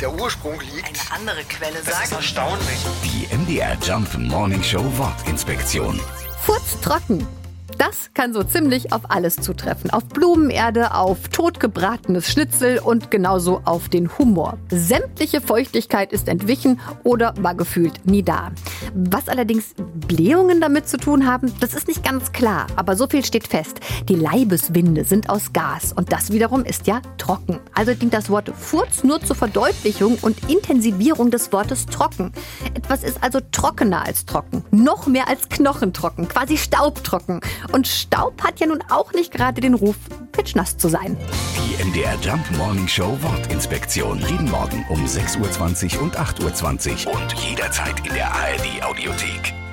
der Ursprung liegt. Eine andere Quelle Das ist sagt. erstaunlich. Die MDR Jump Morning Show Wortinspektion. Furztrocken. Das kann so ziemlich auf alles zutreffen. Auf Blumenerde, auf totgebratenes Schnitzel und genauso auf den Humor. Sämtliche Feuchtigkeit ist entwichen oder war gefühlt nie da. Was allerdings Blähungen damit zu tun haben, das ist nicht ganz klar. Aber so viel steht fest. Die Leibeswinde sind aus Gas und das wiederum ist ja trocken. Also dient das Wort Furz nur zur Verdeutlichung und Intensivierung des Wortes trocken. Etwas ist also trockener als trocken. Noch mehr als knochentrocken. Quasi staubtrocken. Und Staub hat ja nun auch nicht gerade den Ruf, pitschnass zu sein. Die MDR Jump Morning Show Wortinspektion. Jeden Morgen um 6.20 Uhr und 8.20 Uhr und jederzeit in der ARD Audiothek.